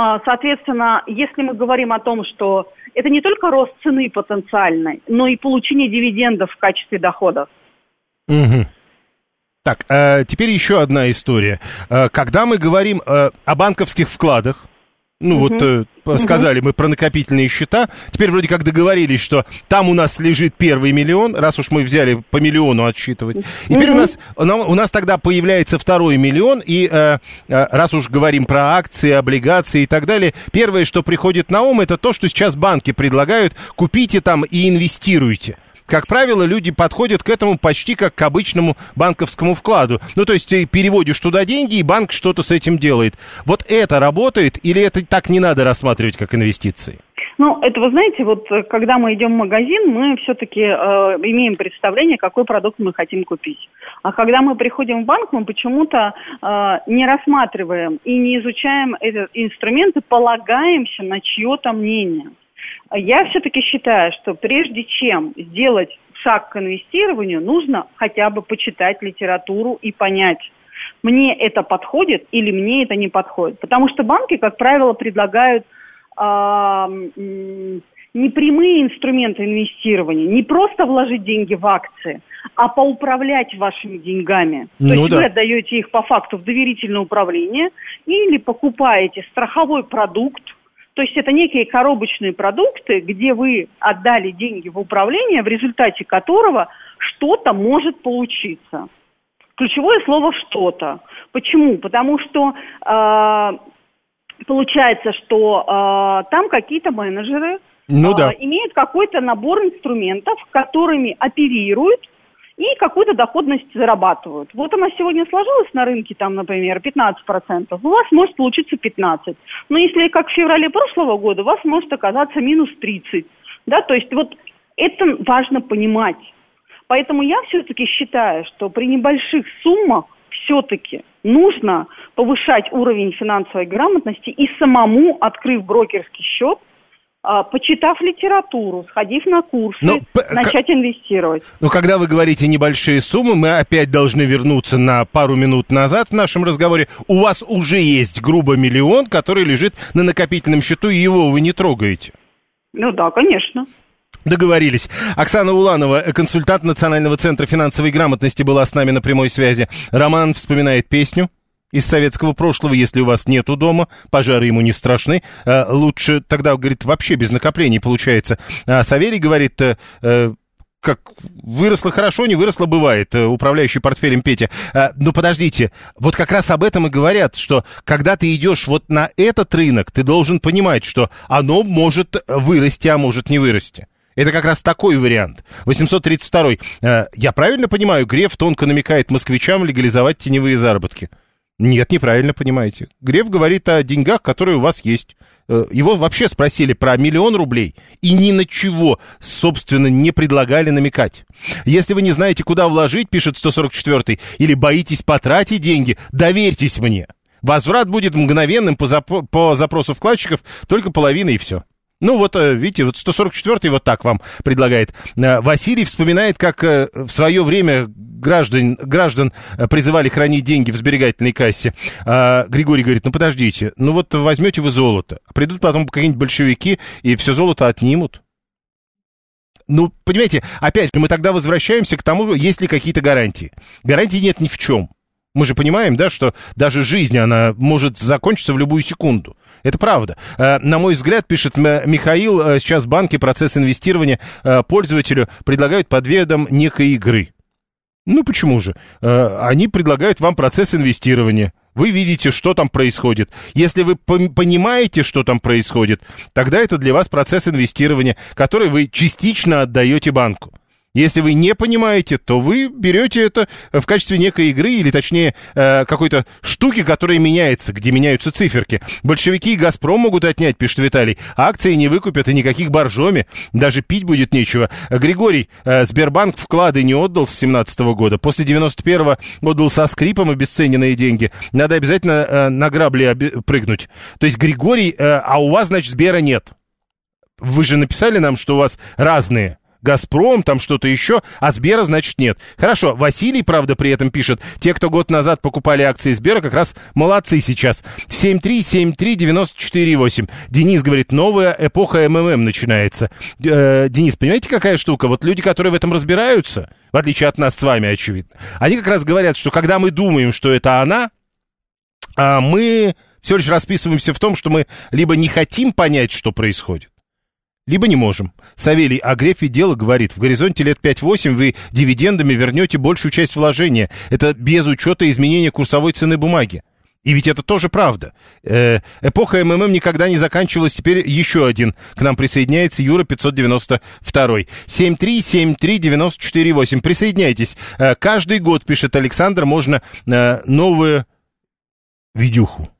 А, Соответственно, если мы говорим о том, что это не только рост цены потенциальной, но и получение дивидендов в качестве доходов. Мгм. Так, э, теперь еще одна история. Э, когда мы говорим э, о банковских вкладах, ну вот э, сказали мы про накопительные счета, теперь вроде как договорились, что там у нас лежит первый миллион, раз уж мы взяли по миллиону отсчитывать. И теперь у нас у на- у нас тогда появляется второй миллион, и э, э, раз уж говорим про акции, облигации и так далее, первое, что приходит на ум, это то, что сейчас банки предлагают, купите там и инвестируйте. Как правило, люди подходят к этому почти как к обычному банковскому вкладу. Ну, то есть ты переводишь туда деньги, и банк что-то с этим делает. Вот это работает или это так не надо рассматривать как инвестиции? Ну, это вы знаете, вот э, когда мы идем в магазин, мы все-таки имеем представление, какой продукт мы хотим купить. А когда мы приходим в банк, мы почему-то э, не рассматриваем и не изучаем эти инструменты, полагаемся на чье-то мнение. Я все-таки считаю, что прежде чем сделать шаг к инвестированию, нужно хотя бы почитать литературу и понять, мне это подходит или мне это не подходит. Потому что банки, как правило, предлагают а, м, не прямые инструменты инвестирования, не просто вложить деньги в акции, а поуправлять вашими деньгами. Ну То есть да. вы отдаете их по факту в доверительное управление или покупаете страховой продукт, то есть это некие коробочные продукты, где вы отдали деньги в управление, в результате которого что-то может получиться. Ключевое слово что-то. Почему? Потому что э, получается, что э, там какие-то менеджеры Ну э, да. имеют какой-то набор инструментов, которыми оперируют и какую-то доходность зарабатывают. Вот она сегодня сложилась на рынке, там, например, 15%, у вас может получиться 15%. Но если как в феврале прошлого года, у вас может оказаться минус 30%. Да, то есть вот это важно понимать. Поэтому я все-таки считаю, что при небольших суммах все-таки нужно повышать уровень финансовой грамотности и самому, открыв брокерский счет, почитав литературу, сходив на курсы, Но п- начать инвестировать. Но когда вы говорите небольшие суммы, мы опять должны вернуться на пару минут назад в нашем разговоре. У вас уже есть грубо миллион, который лежит на накопительном счету, и его вы не трогаете. Ну да, конечно. Договорились. Оксана Уланова, консультант Национального центра финансовой грамотности, была с нами на прямой связи. Роман вспоминает песню из советского прошлого. Если у вас нету дома, пожары ему не страшны. Э, Лучше тогда, говорит, вообще без накоплений получается. А Савелий говорит, э, э, как выросло хорошо, не выросло бывает, э, управляющий портфелем Петя. Э, Но подождите, вот как раз об этом и говорят, что когда ты идешь вот на этот рынок, ты должен понимать, что оно может вырасти, а может не вырасти. Это как раз такой вариант. 832. Э, Я правильно понимаю, Греф тонко намекает москвичам легализовать теневые заработки? Нет, неправильно понимаете. Греф говорит о деньгах, которые у вас есть. Э, Его вообще спросили про миллион рублей и ни на чего, собственно, не предлагали намекать. Если вы не знаете, куда вложить, пишет 144 или боитесь потратить деньги, доверьтесь мне. Возврат будет мгновенным по, запо- по запросу вкладчиков, только половина и все. Ну вот, э, видите, вот 144-й вот так вам предлагает. Э, Василий вспоминает, как э, в свое время граждан, граждан призывали хранить деньги в сберегательной кассе. А Григорий говорит, ну подождите, ну вот возьмете вы золото, придут потом какие-нибудь большевики и все золото отнимут. ну, понимаете, опять же, мы тогда возвращаемся к тому, есть ли какие-то гарантии. Гарантий нет ни в чем. Мы же понимаем, да, что даже жизнь, она может закончиться в любую секунду. Это правда. Э, на мой взгляд, пишет Михаил, э, сейчас банки процесс инвестирования э, пользователю предлагают под видом некой игры. Ну почему же? Они предлагают вам процесс инвестирования. Вы видите, что там происходит. Если вы понимаете, что там происходит, тогда это для вас процесс инвестирования, который вы частично отдаете банку. Если вы не понимаете, то вы берете это в качестве некой игры, или точнее э, какой-то штуки, которая меняется, где меняются циферки. Большевики и «Газпром» могут отнять, пишет Виталий. Акции не выкупят и никаких боржоми. Даже пить будет нечего. Григорий, э, Сбербанк вклады не отдал с 17 года. После 91-го отдал со скрипом обесцененные деньги. Надо обязательно э, на грабли прыгнуть. То есть, Григорий, а у вас, значит, Сбера нет. Вы же написали нам, что у вас разные. Газпром, там что-то еще, а Сбера, значит, нет. Хорошо, Василий, правда, при этом пишет, те, кто год назад покупали акции Сбера, как раз молодцы сейчас. 7373948. Денис говорит, новая эпоха МММ начинается. Э, Денис, понимаете, какая штука? Вот люди, которые в этом разбираются, в отличие от нас с вами, очевидно, они как раз говорят, что когда мы думаем, что это она, а мы все лишь расписываемся в том, что мы либо не хотим понять, что происходит, либо не можем. Савелий о грефе дела говорит, в горизонте лет 5-8 вы дивидендами вернете большую часть вложения. Это без учета изменения курсовой цены бумаги. И ведь это тоже правда. Э, эпоха МММ никогда не заканчивалась. Теперь еще один. К нам присоединяется Юра 592. 7373948. Присоединяйтесь. Э, каждый год, пишет Александр, можно э, новую видюху.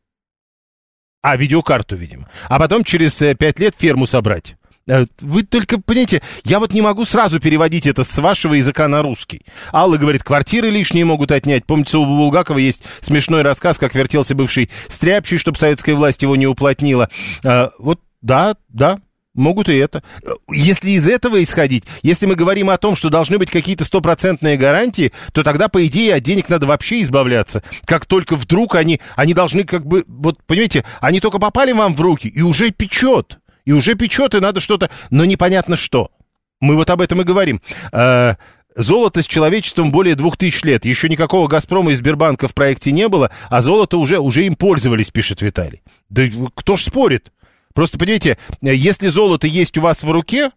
А, видеокарту, видимо. А потом через э, пять лет ферму собрать. Э, вы только, понимаете, я вот не могу сразу переводить это с вашего языка на русский. Алла говорит, квартиры лишние могут отнять. Помните, у Булгакова есть смешной рассказ, как вертелся бывший стряпчий, чтобы советская власть его не уплотнила. А, вот, да, да, Могут и это. Если из этого исходить, если мы говорим о том, что должны быть какие-то стопроцентные гарантии, то тогда, по идее, от денег надо вообще избавляться. Как только вдруг они, они должны как бы, вот, понимаете, они только попали вам в руки и уже печет и уже печет, и надо что-то, но непонятно что. Мы вот об этом и говорим. Э, золото с человечеством более двух тысяч лет. Еще никакого «Газпрома» и Сбербанка в проекте не было, а золото уже, уже им пользовались, пишет Виталий. Да кто ж спорит? Просто, понимаете, если золото есть у вас в руке,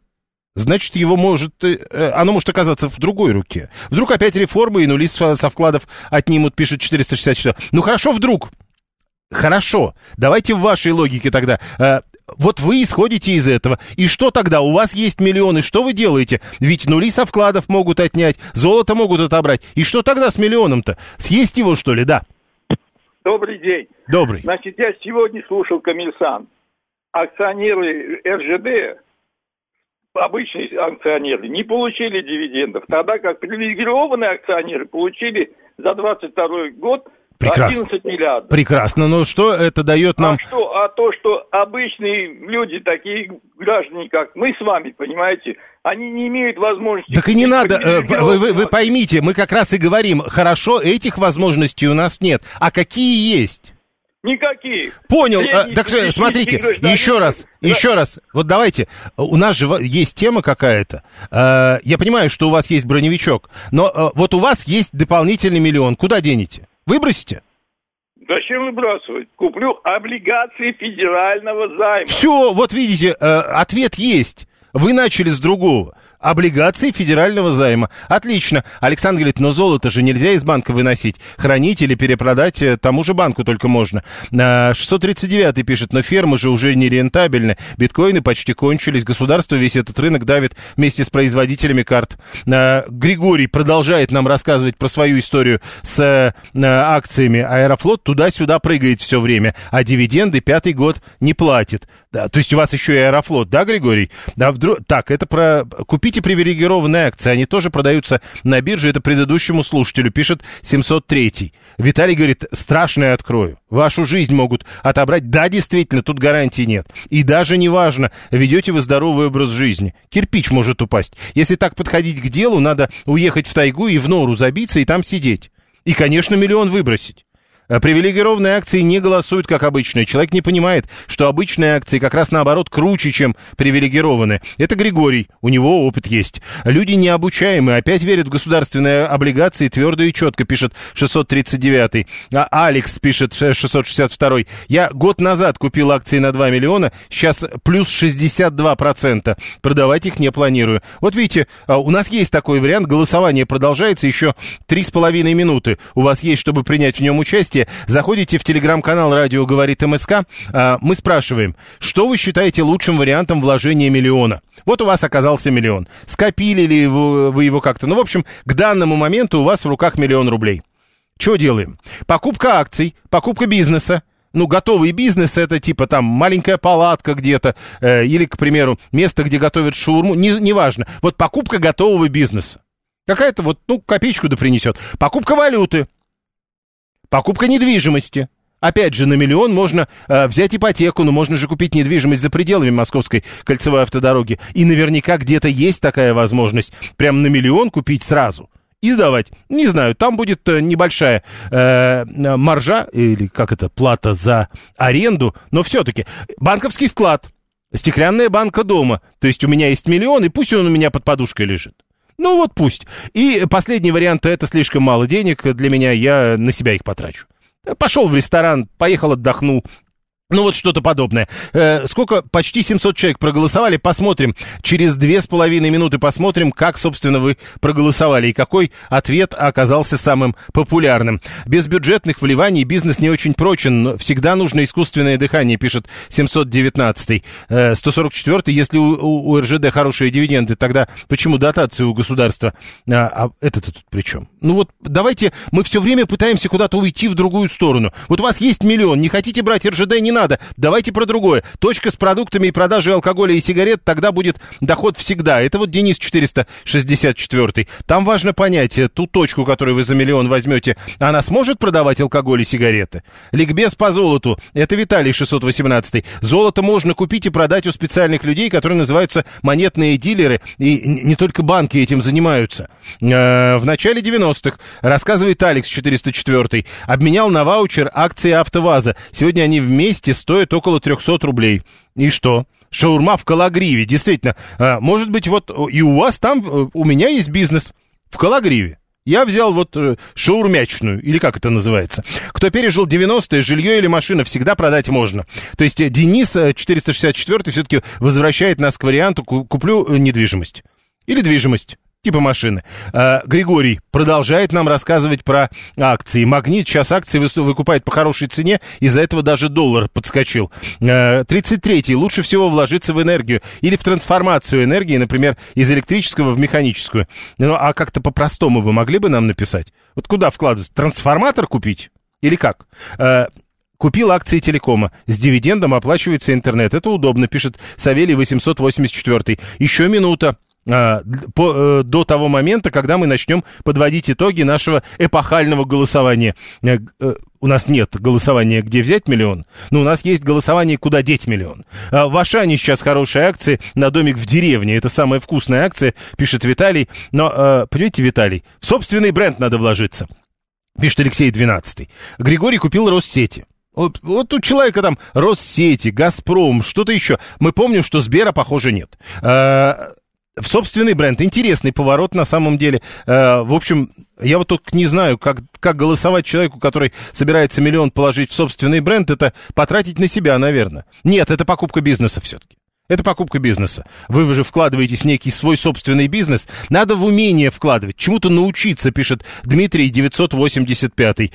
значит, его может, э, оно может оказаться в другой руке. Вдруг опять реформы и нули со вкладов отнимут, пишет 464. Ну, хорошо, вдруг. Хорошо. Давайте в вашей логике тогда. Вот вы исходите из этого. И что тогда? У вас есть миллионы, что вы делаете? Ведь нули со вкладов могут отнять, золото могут отобрать. И что тогда с миллионом-то? Съесть его, что ли, да? Добрый день. Добрый. Значит, я сегодня слушал коммерсант. Акционеры РЖД, обычные акционеры, не получили дивидендов, тогда как привилегированные акционеры получили за 22 год Прекрасно. 11 миллиардов. Прекрасно. Но что это дает нам... А, что, а то, что обычные люди, такие граждане, как мы с вами, понимаете, они не имеют возможности... Так и не надо, э, вы, вы, вы поймите, мы как раз и говорим, хорошо, этих возможностей у нас нет. А какие есть? Никакие. Понял. А, так смотрите, еще раз, да. еще раз. Вот давайте. У нас же есть тема какая-то. А, я понимаю, что у вас есть броневичок, но а, вот у вас есть дополнительный миллион. Куда денете? Выбросите? Зачем выбрасывать? Куплю облигации федерального займа. Все, вот видите, э, ответ есть. Вы начали с другого. Облигации федерального займа. Отлично. Александр говорит, но золото же нельзя из банка выносить. Хранить или перепродать э, тому же банку только можно. 639 а, пишет, но фермы же уже не рентабельны. Биткоины почти кончились. Государство весь этот рынок давит вместе с производителями карт. А, Григорий продолжает нам рассказывать про свою историю с э, акциями. Аэрофлот туда-сюда прыгает все время, а дивиденды пятый год не платит. Да, то есть у вас еще и Аэрофлот, да, Григорий? Да, вдруг... Так, это про купить Купите привилегированные акции, они тоже продаются на бирже. Это предыдущему слушателю пишет 703. Виталий говорит, страшное открою. Вашу жизнь могут отобрать. Да, действительно, тут гарантий нет. И даже не важно, ведете вы здоровый образ жизни. Кирпич может упасть. Если так подходить к делу, надо уехать в тайгу и в нору забиться и там сидеть. И, конечно, миллион выбросить. Э, привилегированные акции не голосуют как обычные. Человек не понимает, что обычные акции как раз наоборот круче, чем привилегированные. Это Григорий, у него опыт есть. Люди необучаемые, опять верят в государственные облигации твердо и четко, пишет 639. А Алекс пишет 662. Я год назад купил акции на 2 миллиона, сейчас плюс 62%. Продавать их не планирую. Вот видите, а, у нас есть такой вариант, голосование продолжается еще 3,5 минуты. У вас есть, чтобы принять в нем участие ВКонтакте, заходите в телеграм-канал «Радио говорит МСК», а, мы спрашиваем, что вы считаете лучшим вариантом вложения миллиона? Вот у вас оказался миллион. Скопили ли вы его как-то? Ну, в общем, к данному моменту у вас в руках миллион рублей. Что делаем? Покупка акций, покупка бизнеса, ну, готовый бизнес, это типа там маленькая палатка где-то, э, или, к примеру, место, где готовят шаурму, не, неважно. Вот покупка готового бизнеса. Какая-то вот, ну, копеечку да принесет. Покупка валюты. Покупка недвижимости. Опять же, на миллион можно э, взять ипотеку, но можно же купить недвижимость за пределами Московской кольцевой автодороги. И наверняка где-то есть такая возможность. Прям на миллион купить сразу. И сдавать. Не знаю, там будет э, небольшая э, маржа, или как это, плата за аренду, но все-таки банковский вклад. Стеклянная банка дома. То есть у меня есть миллион, и пусть он у меня под подушкой лежит. Ну вот пусть. И последний вариант, это слишком мало денег для меня, я на себя их потрачу. Пошел в ресторан, поехал отдохнул, ну вот что-то подобное. Э, сколько? Почти 700 человек проголосовали. Посмотрим. Через две с половиной минуты посмотрим, как, собственно, вы проголосовали и какой ответ оказался самым популярным. Без бюджетных вливаний бизнес не очень прочен. Всегда нужно искусственное дыхание, пишет 719. Э, 144. Если у, у, у РЖД хорошие дивиденды, тогда почему дотации у государства? А, а это-то тут при чем? Ну вот давайте мы все время пытаемся куда-то уйти в другую сторону. Вот у вас есть миллион, не хотите брать РЖД, не надо надо. Давайте про другое. Точка с продуктами и продажей алкоголя и сигарет, тогда будет доход всегда. Это вот Денис 464. Там важно понять, э, ту точку, которую вы за миллион возьмете, она сможет продавать алкоголь и сигареты? Ликбез по золоту. Это Виталий 618. Золото можно купить и продать у специальных людей, которые называются монетные дилеры. И не только банки этим занимаются. Э, в начале 90-х, рассказывает Алекс 404, обменял на ваучер акции АвтоВАЗа. Сегодня они вместе пакете стоит около 300 рублей. И что? Шаурма в Калагриве, действительно. А, может быть, вот и у вас там, э, у меня есть бизнес в Калагриве. Я взял вот э, шаурмячную, или как это называется. Кто пережил 90-е, жилье или машина всегда продать можно. То есть э, Денис 464 все-таки возвращает нас к варианту «куплю недвижимость». Или движимость типа машины. А, Григорий продолжает нам рассказывать про акции. Магнит сейчас акции выкупает по хорошей цене, из-за этого даже доллар подскочил. А, 33-й. Лучше всего вложиться в энергию или в трансформацию энергии, например, из электрического в механическую. Ну, а как-то по-простому вы могли бы нам написать? Вот куда вкладывать? Трансформатор купить? Или как? А, Купил акции телекома. С дивидендом оплачивается интернет. Это удобно, пишет Савелий 884. Еще минута. А, по, э, до того момента, когда мы начнем подводить итоги нашего эпохального голосования. Э, э, у нас нет голосования, где взять миллион, но у нас есть голосование, куда деть миллион. А в Ашане сейчас хорошие акции на домик в деревне. Это самая вкусная акция, пишет Виталий. Но, понимаете, Виталий, в собственный бренд надо вложиться. Пишет Алексей 12. Григорий купил Россети. Вот, вот у человека там Россети, Газпром, что-то еще. Мы помним, что Сбера, похоже, нет. А, в собственный бренд. Интересный поворот на самом деле. Э, в общем, я вот только не знаю, как, как голосовать человеку, который собирается миллион положить в собственный бренд, это потратить на себя, наверное. Нет, это покупка бизнеса все-таки. Это покупка бизнеса. Вы же вкладываетесь в некий свой собственный бизнес. Надо в умение вкладывать, чему-то научиться, пишет Дмитрий 985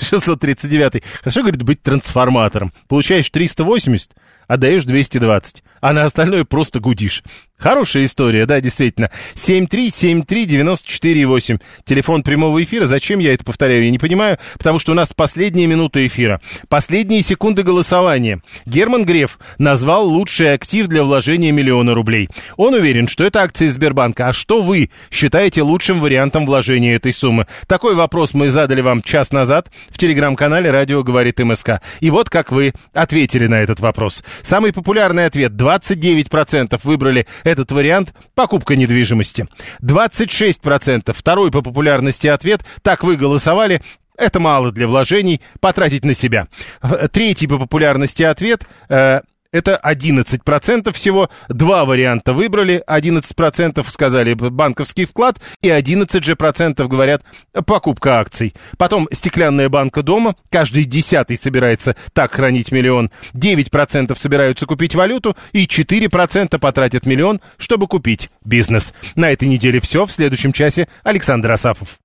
639 Хорошо, говорит, быть трансформатором. Получаешь 380, отдаешь 220, а на остальное просто гудишь. Хорошая история, да, действительно. 7373948. Телефон прямого эфира. Зачем я это повторяю, я не понимаю. Потому что у нас последние минуты эфира. Последние секунды голосования. Герман Греф назвал лучший актив для вложения миллиона рублей. Он уверен, что это акции Сбербанка. А что вы считаете лучшим вариантом вложения этой суммы? Такой вопрос мы задали вам час назад в телеграм-канале «Радио говорит МСК». И вот как вы ответили на этот вопрос. Самый популярный ответ. 29% выбрали этот вариант – покупка недвижимости. 26% второй по популярности ответ. Так вы голосовали. это мало для вложений, потратить на себя. Третий по популярности ответ э, это 11% всего. Два варианта выбрали. 11% сказали банковский вклад, и 11 же процентов говорят покупка акций. Потом стеклянная банка дома. Каждый десятый собирается так хранить миллион. 9% собираются купить валюту, и 4% потратят миллион, чтобы купить бизнес. На этой неделе все. В следующем часе Александр Асафов.